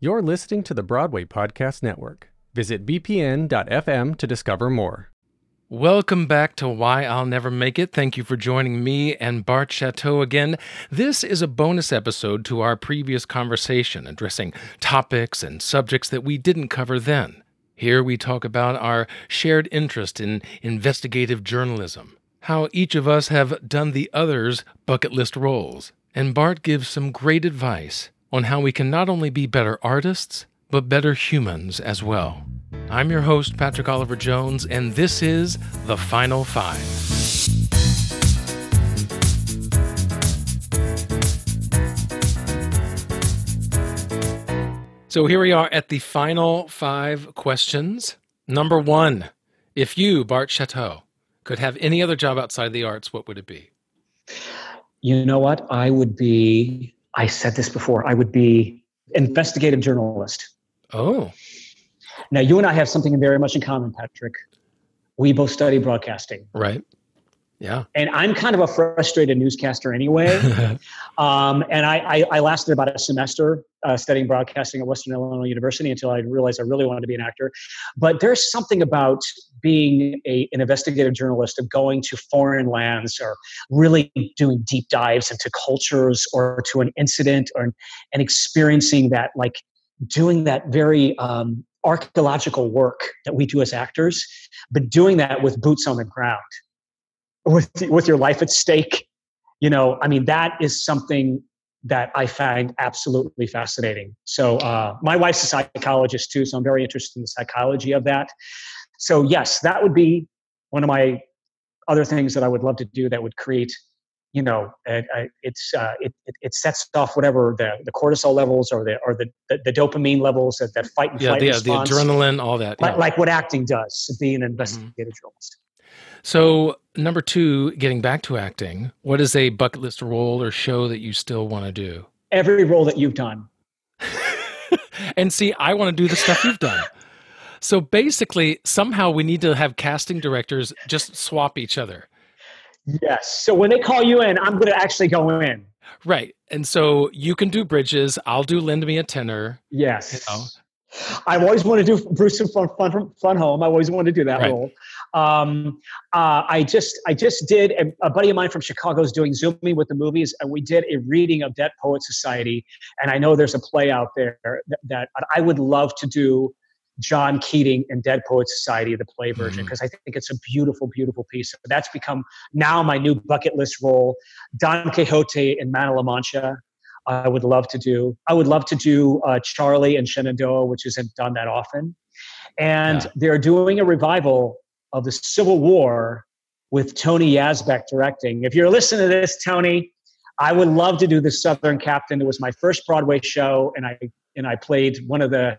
You're listening to the Broadway Podcast Network. Visit bpn.fm to discover more. Welcome back to Why I'll Never Make It. Thank you for joining me and Bart Shatto again. This is a bonus episode to our previous conversation addressing topics and subjects that we didn't cover then. Here we talk about our shared interest in investigative journalism, how each of us have done the other's bucket list roles, and Bart gives some great advice on how we can not only be better artists, but better humans as well. I'm your host, Patrick Oliver Jones, and this is The Final Five. So here we are at the final five questions. Number one If you, Bart Shatto, could have any other job outside the arts, what would it be? You know what? I would be, I said this before, I would be investigative journalist. Oh, Now, you and I have something very much in common, Patrick. We both study broadcasting. right. Yeah. And I'm kind of a frustrated newscaster anyway. um, and I, I, I lasted about a semester uh, studying broadcasting at Western Illinois University until I realized I really wanted to be an actor. But there's something about being a, an investigative journalist of going to foreign lands or really doing deep dives into cultures or to an incident or and experiencing that like doing that very um, archaeological work that we do as actors, but doing that with boots on the ground, with with your life at stake. You know, I mean, that is something that I find absolutely fascinating. So, uh, my wife's a psychologist too, so I'm very interested in the psychology of that. So, yes, that would be one of my other things that I would love to do that would create you know, uh, it's uh, it, it, it sets off whatever the, the cortisol levels or the or the, the, the dopamine levels that, that fight and Yeah, flight the, the adrenaline, all that. like, yeah. like what acting does, being an investigative journalist. So, number two, getting back to acting, what is a bucket list role or show that you still want to do? Every role that you've done, And see, I want to do the stuff you've done. So basically, somehow we need to have casting directors just swap each other. yes. So when they call you in, I'm going to actually go in. Right. And so you can do bridges. I'll do lend me a tenor. Yes. You know. I've always wanted to do Bruce from Fun, Fun, Fun Home. I always wanted to do that Right. role. Um, uh, I just I just did a, a buddy of mine from Chicago is doing zooming with the movies, and we did a reading of Dead Poet Society. And I know there's a play out there that, that I would love to do. John Keating and Dead Poet Society, the play version, Mhm. because I think it's a beautiful, beautiful piece. So that's become now my new bucket list role. Don Quixote in Man of La Mancha. I would love to do. I would love to do uh, Charlie and Shenandoah, which isn't done that often. And Yeah. they're doing a revival of the Civil War with Tony Yazbeck directing. If you're listening to this, Tony, I would love to do the Southern Captain. It was my first Broadway show, and I and I played one of the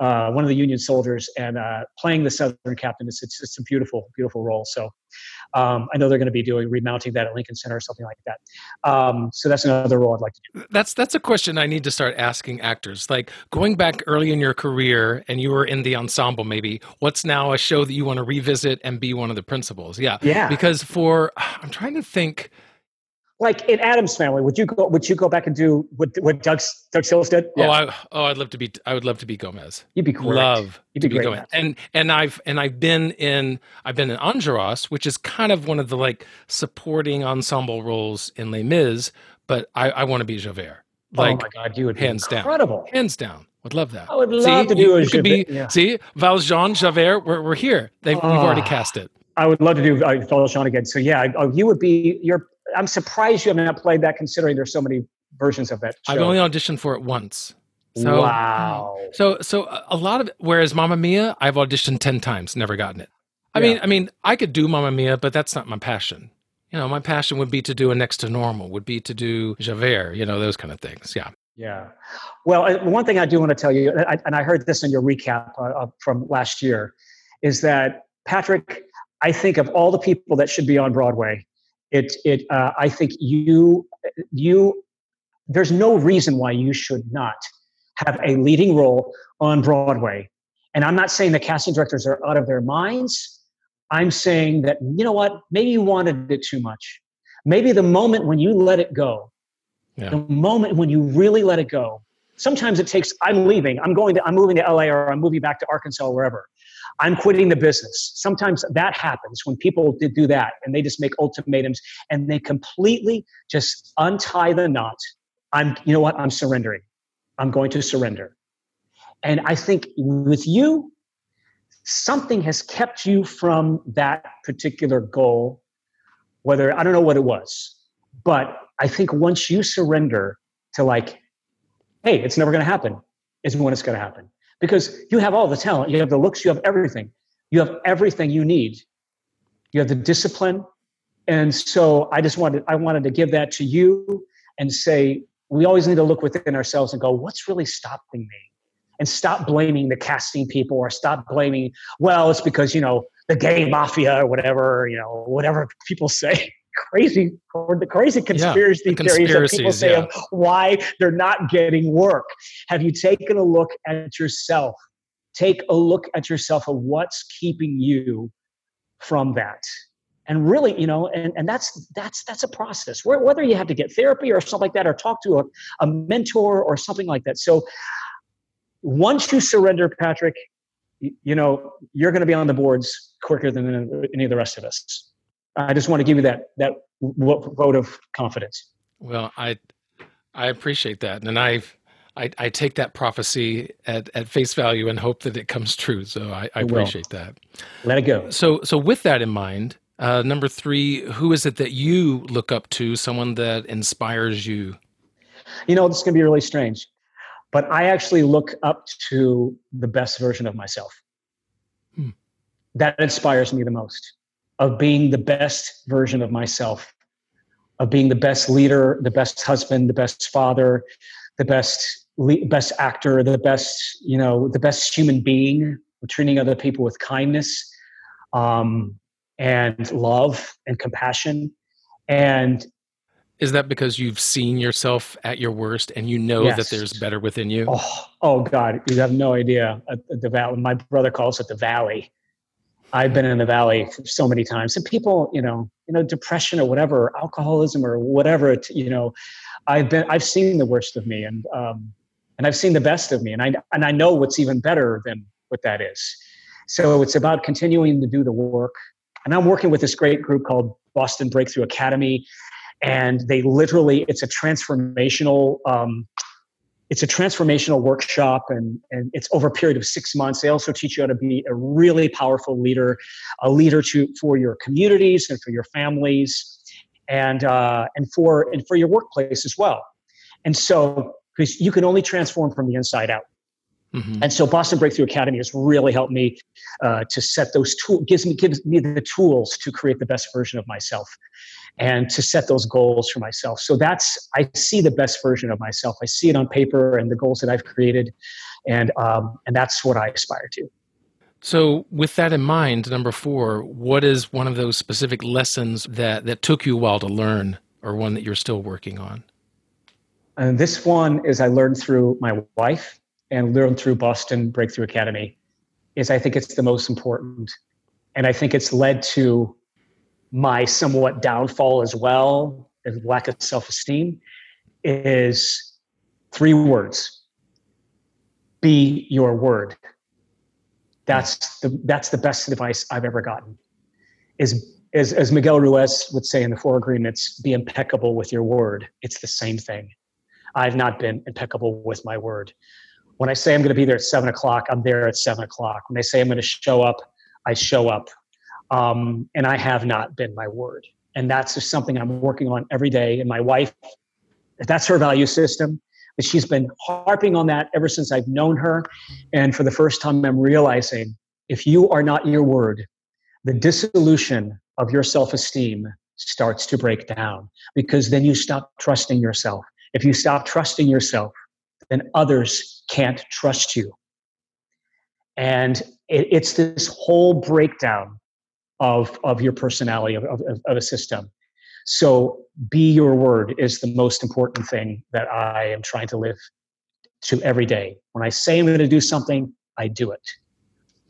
uh, one of the Union soldiers, and uh, playing the Southern Captain. It's, it's it's a beautiful beautiful role. So um, I know they're going to be doing remounting that at Lincoln Center or something like that. Um, so that's another role I'd like to do. That's that's a question I need to start asking actors. Like going back early in your career and you were in the ensemble maybe, what's now a show that you want to revisit and be one of the principals? Yeah. Yeah. Because for I'm trying to think like in Addams family, would you go? Would you go back and do what what Doug Doug Sills did? Oh, I, oh, I'd love to be. I would love to be Gomez. you'd be great. Love You'd to be be great Gomez. at. And and I've and I've been in I've been in Enjolras, which is kind of one of the like supporting ensemble roles in Les Mis. But I, I want to be Javert. Like oh my God, you would be hands down. incredible. hands down. Would love that. I would See, love to do you, a you could be yeah. see Valjean Javert. We're we're here. They've, we've already Ah. cast it. I would love to do uh, Valjean again. So yeah, I- oh, you would be. You're. I'm surprised you have not played that, considering there's so many versions of that show. I've only auditioned for it once. So, wow. So so a- lot of whereas Mamma Mia, I've auditioned ten times, never gotten it. I Yeah. mean, I mean, I could do Mamma Mia, but that's not my passion. You know, my passion would be to do a next to normal, would be to do Javert, you know, those kind of things. Yeah. Yeah. Well, uh, one thing I do want to tell you, and I, heard this in your recap uh, uh, from last year, is that Patrick, I think of all the people that should be on Broadway, it it uh, I think you you there's no reason why you should not have a leading role on Broadway. And I'm not saying the casting directors are out of their minds. I'm saying that you know what, maybe you wanted it too much. Maybe the moment when you let it go, Yeah. the moment when you really let it go Sometimes it takes, I'm leaving, I'm going to, I'm moving to LA or I'm moving back to Arkansas or wherever. I'm quitting the business. Sometimes that happens when people do that and they just make ultimatums and they completely just untie the knot. I'm, you know what? I'm surrendering. I'm going to surrender. And I think with you, something has kept you from that particular goal, whether I don't know what it was, but I think once you surrender to like, hey, it's never going to happen, is when it's going to happen. Because you have all the talent, you have the looks, you have everything. You have everything you need. You have the discipline. And so I just wanted, I wanted to give that to you and say, we always need to look within ourselves and go, what's really stopping me? And stop blaming the casting people or stop blaming, well, it's because, you know, the gay mafia or whatever, you know, whatever people say. Crazy or the crazy conspiracy yeah, the theories that people say yeah. of why they're not getting work. Have you taken a look at yourself? Take a look at yourself of what's keeping you from that and really you know and, and that's that's that's a process whether you have to get therapy or something like that or talk to a, a mentor or something like that so once you surrender patrick you know you're going to be on the boards quicker than any of the rest of us i just want to give you that that vote of confidence well i i appreciate that and i've I, I take that prophecy at, at face value and hope that it comes true. So I, I appreciate that. Let it go. So so with that in mind, uh, number three, who is it that you look up to? Someone that inspires you? You know, this is going to be really strange, but I actually look up to the best version of myself. Hmm. That inspires me the most of being the best version of myself, of being the best leader, the best husband, the best father, the best best actor, the best you know, the best human being, treating other people with kindness. Um, and love and compassion. And is that because you've seen yourself at your worst and you know yes. that there's better within you? Oh, oh God, you have no idea. At the valley, my brother calls it the valley. I've been in the valley so many times, and people, you know, you know, depression or whatever, alcoholism or whatever, you know, I've been, I've seen the worst of me, and um, and I've seen the best of me, and I and I know what's even better than what that is. So it's about continuing to do the work and I'm working with this great group called Boston Breakthrough Academy, and they literally it's a transformational um, it's a transformational workshop and, and it's over a period of six months. They also teach you how to be a really powerful leader a leader to for your communities and for your families and uh, and for and for your workplace as well. And so because you can only transform from the inside out. Mm-hmm. And so Boston Breakthrough Academy has really helped me uh, to set those tools, gives me, gives me the tools to create the best version of myself and to set those goals for myself. So that's, I see the best version of myself. I see it on paper and the goals that I've created. And, um, and that's what I aspire to. So, with that in mind, number four, what is one of those specific lessons that, that took you a while to learn or one that you're still working on? And this one is I learned through my wife and learned through Boston Breakthrough Academy is I think it's the most important. And I think it's led to my somewhat downfall as well, as lack of self-esteem, is three words. Be your word. That's the that's the best advice I've ever gotten. Is as, as Miguel Ruiz would say in the Four Agreements, be impeccable with your word. It's the same thing. I've not been impeccable with my word. When I say I'm going to be there at seven o'clock, I'm there at seven o'clock. When I say I'm going to show up, I show up. Um, and I have not been my word. And that's just something I'm working on every day. And my wife, that's her value system. But she's been harping on that ever since I've known her. And for the first time, I'm realizing if you are not your word, the dissolution of your self esteem starts to break down because then you stop trusting yourself. If you stop trusting yourself, then others can't trust you. And it, it's this whole breakdown of, of your personality, of, of, of a system. So, be your word is the most important thing that I am trying to live to every day. When I say I'm going to do something, I do it.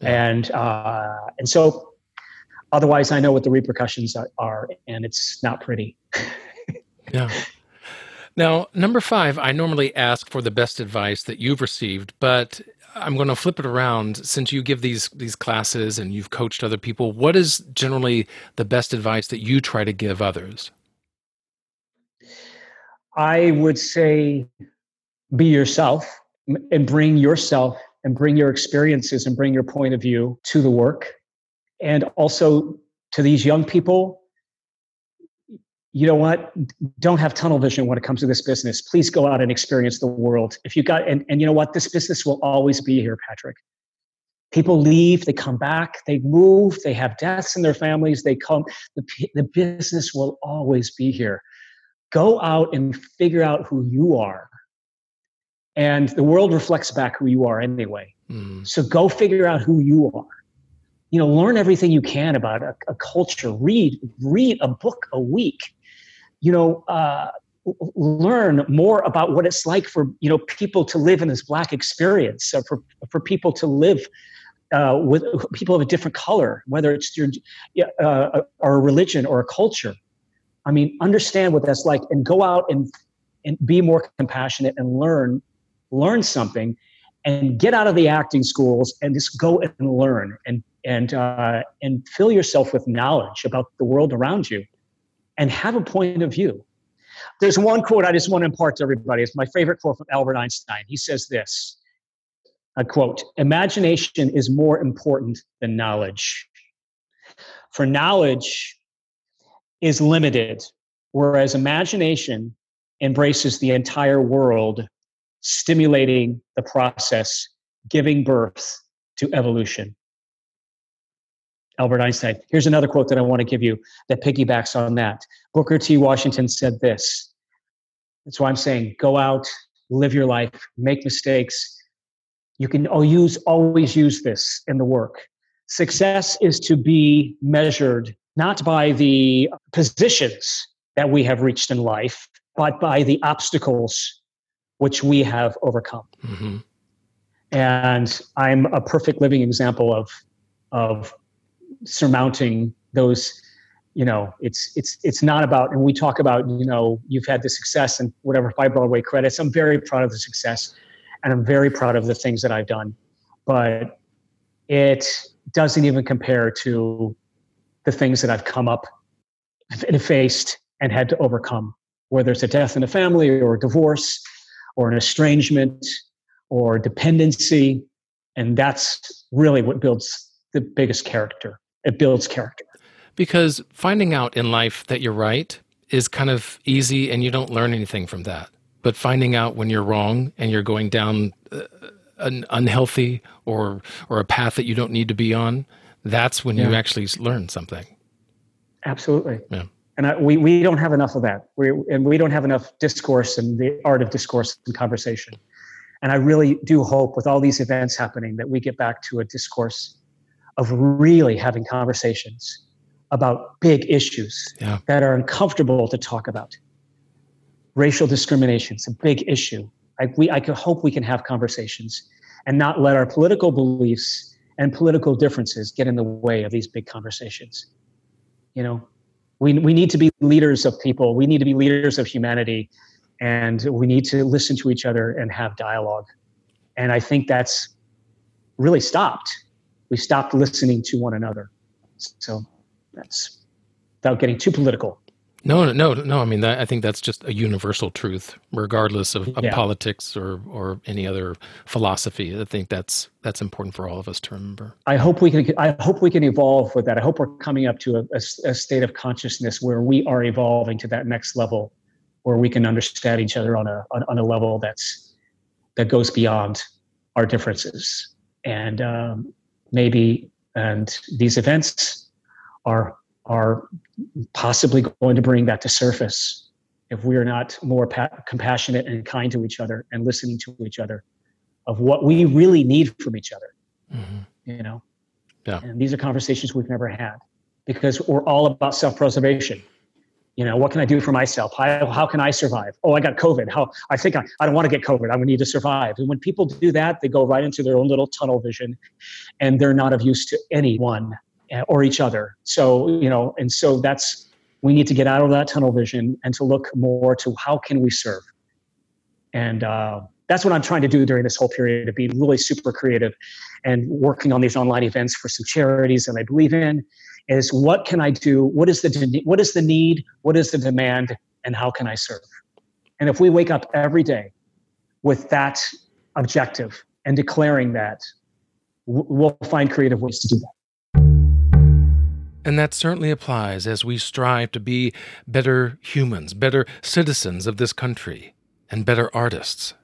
And uh, and so, otherwise, I know what the repercussions are, are and it's not pretty. yeah. Now, number five, I normally ask for the best advice that you've received, but I'm going to flip it around. Since you give these these classes and you've coached other people, what is generally the best advice that you try to give others? I would say be yourself and bring yourself and bring your experiences and bring your point of view to the work. And also to these young people, you know what? Don't have tunnel vision when it comes to this business. Please go out and experience the world. If you got, and, and you know what? This business will always be here, Patrick. People leave, they come back, they move, they have deaths in their families, they come, the, the business will always be here. Go out and figure out who you are. And the world reflects back who you are anyway. Mm. So go figure out who you are you know learn everything you can about a, a, culture read read a book a week you know, uh, learn more about what it's like for you know people to live in this black experience, uh, for for people to live uh, with people of a different color, whether it's your uh, or a religion or a culture. I mean, understand what that's like, and go out and and be more compassionate and learn learn something, and get out of the acting schools and just go and learn and and uh, and fill yourself with knowledge about the world around you and have a point of view. There's one quote I just want to impart to everybody. It's my favorite quote from Albert Einstein. He says this a quote Imagination is more important than knowledge. For knowledge is limited, whereas imagination embraces the entire world, stimulating the process, giving birth to evolution. Albert Einstein. Here's another quote that I want to give you that piggybacks on that. Booker T. Washington said this. That's why I'm saying go out, live your life, make mistakes. You can use, always use this in the work. Success is to be measured not by the positions that we have reached in life, but by the obstacles which we have overcome. Mm-hmm. And I'm a perfect living example of, of surmounting those you know it's it's it's not about and we talk about you know you've had the success and whatever five broadway credits. I'm very proud of the success and i'm very proud of the things that i've done but it doesn't even compare to the things that i've come up and faced and had to overcome whether it's a death in a family or a divorce or an estrangement or dependency. And that's really what builds the biggest character it builds character. Because finding out in life that you're right is kind of easy and you don't learn anything from that. But finding out when you're wrong and you're going down uh, an unhealthy or or a path that you don't need to be on, that's when yeah. you actually learn something. Absolutely. Yeah. And I, we, we don't have enough of that. We, and we don't have enough discourse and the art of discourse and conversation. And I really do hope with all these events happening that we get back to a discourse of really having conversations about big issues yeah. that are uncomfortable to talk about. Racial discrimination is a big issue. I, we, I hope we can have conversations and not let our political beliefs and political differences get in the way of these big conversations. You know, we, we need to be leaders of people, we need to be leaders of humanity, and we need to listen to each other and have dialogue. And I think that's really stopped we stopped listening to one another. So that's without getting too political. No, no, no. No. I mean, that, I think that's just a universal truth, regardless of, of yeah. politics or or any other philosophy. I think that's that's important for all of us to remember. I hope we can. I hope we can evolve with that. I hope we're coming up to a, a, a state of consciousness where we are evolving to that next level, where we can understand each other on a on, on a level that's that goes beyond our differences. And um, maybe and these events are are possibly going to bring that to surface if we are not more pa- compassionate and kind to each other and listening to each other of what we really need from each other mm-hmm. you know yeah. and these are conversations we've never had because we're all about self-preservation you know what can i do for myself? How, how can i survive? Oh i got covid. How i think i, I don't want to get covid. I would need to survive. And when people do that they go right into their own little tunnel vision and they're not of use to anyone eh, or each other. So you know and so that's we need to get out of that tunnel vision and to look more to how can we serve. And uh, that's what I'm trying to do during this whole period to be really super creative and working on these online events for some charities that I believe in is what can I do? What is the what is the need? What is the demand? And how can I serve? And if we wake up every day with that objective and declaring that, we'll find creative ways to do that. And that certainly applies as we strive to be better humans, better citizens of this country, and better artists.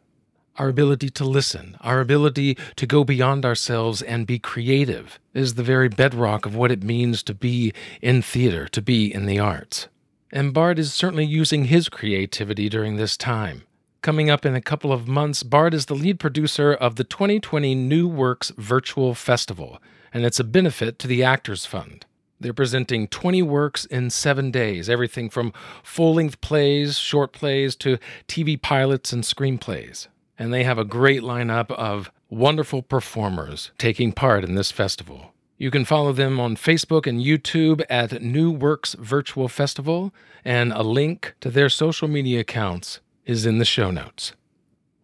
Our ability to listen, our ability to go beyond ourselves and be creative is the very bedrock of what it means to be in theater, to be in the arts. And Bart is certainly using his creativity during this time. Coming up in a couple of months, Bart is the lead producer of the 2020 New Works Virtual Festival, and it's a benefit to the Actors Fund. They're presenting 20 works in seven days, everything from full length plays, short plays, to TV pilots and screenplays. And they have a great lineup of wonderful performers taking part in this festival. You can follow them on Facebook and YouTube at New Works Virtual Festival, and a link to their social media accounts is in the show notes.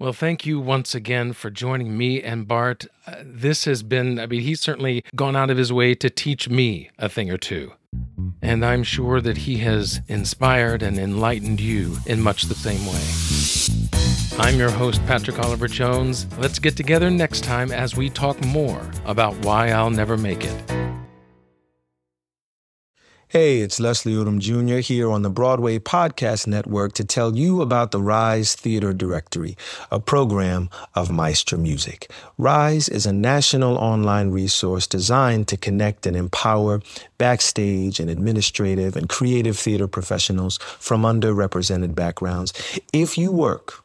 Well, thank you once again for joining me and Bart. Uh, this has been, I mean, he's certainly gone out of his way to teach me a thing or two. And I'm sure that he has inspired and enlightened you in much the same way. I'm your host, Patrick Oliver Jones. Let's get together next time as we talk more about why I'll never make it. Hey, it's Leslie Odom Jr. here on the Broadway Podcast Network to tell you about the Rise Theater Directory, a program of Maestra Music. Rise is a national online resource designed to connect and empower backstage and administrative and creative theater professionals from underrepresented backgrounds. If you work